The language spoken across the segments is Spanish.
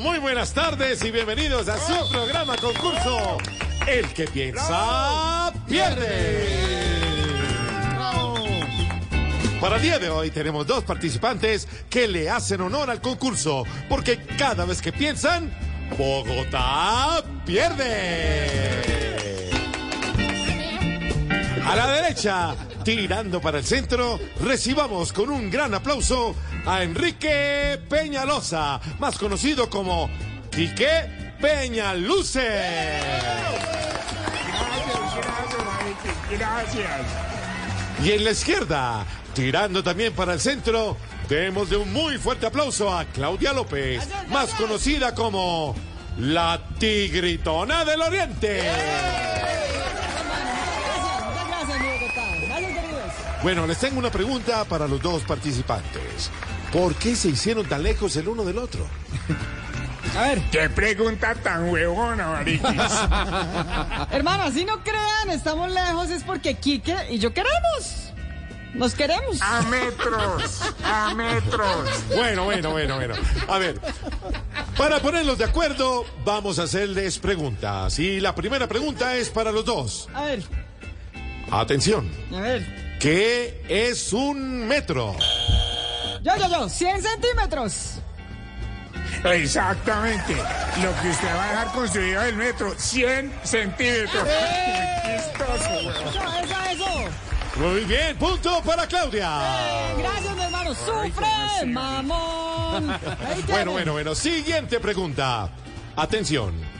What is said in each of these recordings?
Muy, buenas tardes y bienvenidos a su programa concurso. El que piensa, pierde. Para el día de hoy tenemos dos participantes que le hacen honor al concurso, porque cada vez que piensan, Bogotá pierde. A la derecha, tirando para el centro, recibamos con un gran aplauso a Enrique Peñalosa, más conocido como Quique Peñaluce. Gracias. Y en la izquierda, tirando también para el centro, demos de un muy fuerte aplauso a Claudia López, más conocida como la Tigritona del Oriente. Bueno, les tengo una pregunta para los dos participantes. ¿Por qué se hicieron tan lejos el uno del otro? A ver. Qué pregunta tan huevona, mariquis. Hermano, así no crean, estamos lejos, es porque Quique y yo queremos. Nos queremos. A metros, a metros. Bueno, bueno, bueno, bueno. A ver, para ponerlos de acuerdo, vamos a hacerles preguntas. Y la primera pregunta es para los dos. A ver, Atención. a ver. ¿Qué es un metro? Yo, yo, yo, 100 centímetros. Exactamente. Lo que usted va a dejar construido el metro, 100 centímetros. Qué chistoso, huevón. Eso, eso, eso. Muy bien, punto para Claudia. Eh, gracias, mi hermano. Sufre, mamón. Bueno, bueno, bueno. Siguiente pregunta. Atención.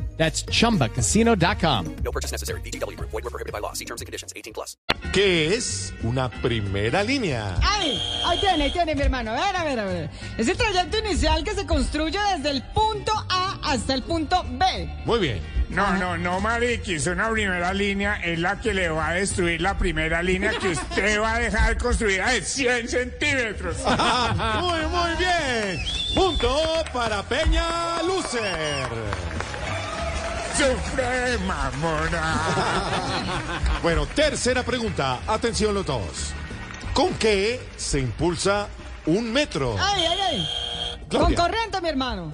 That's chumbacasino.com. ¿Qué es una primera línea? Ahí, ahí tiene, ahí tiene, mi hermano. A ver, a ver, a ver. Es el trayecto inicial que se construye desde el punto A hasta el punto B. Muy bien. No, no, no, mariquis. Una primera línea es la que le va a destruir la primera línea que usted va a dejar construida de 100 centímetros. muy, muy bien. Punto para Peña Lucer. Sufre, mamona. Bueno, tercera pregunta. Atención los dos. ¿Con qué se impulsa un metro? Ay, ay, ay. Con Claudia. corriente, mi hermano.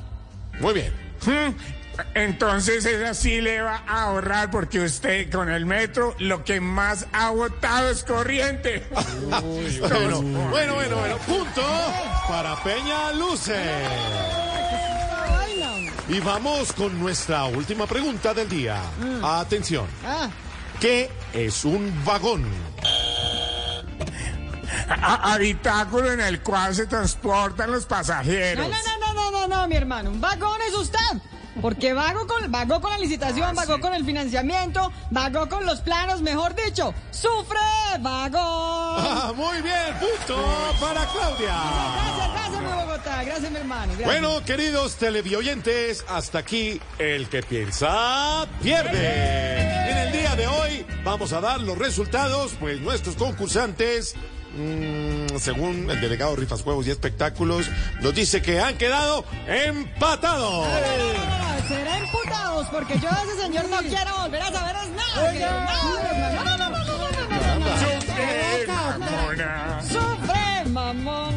Muy bien. Hmm, Entonces esa sí le va a ahorrar porque usted con el metro lo que más ha botado es corriente. Bueno, bueno, bueno, bueno. Punto para Peña Lucer. No. Y vamos con nuestra última pregunta del día. Atención. Ah, ¿Qué es un vagón? A- habitáculo en el cual se transportan los no, pasajeros. no, no, no, no, no, no, mi hermano. Un vagón es usted. Porque vago con, vago con la licitación, vago con el financiamiento, vago con los planos, mejor dicho. ¡Sufre, vagón! Ah, muy bien, punto para Claudia. Gracias, gracias, mi Bogotá. Gracias, mi hermano. Gracias. Bueno, queridos televidentes, hasta aquí el que piensa pierde. En el día de hoy vamos a dar los resultados, pues nuestros concursantes, mm, según el delegado de Rifas Juegos y Espectáculos, nos dice que han quedado empatados. Ah, Será imputados porque yo de ese señor no quiero volver a saber es nada. que- no, no, no, no, no, no, no, no, no, no, no. Sufre, mamona. ¡Sufre, mamón!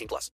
18 plus.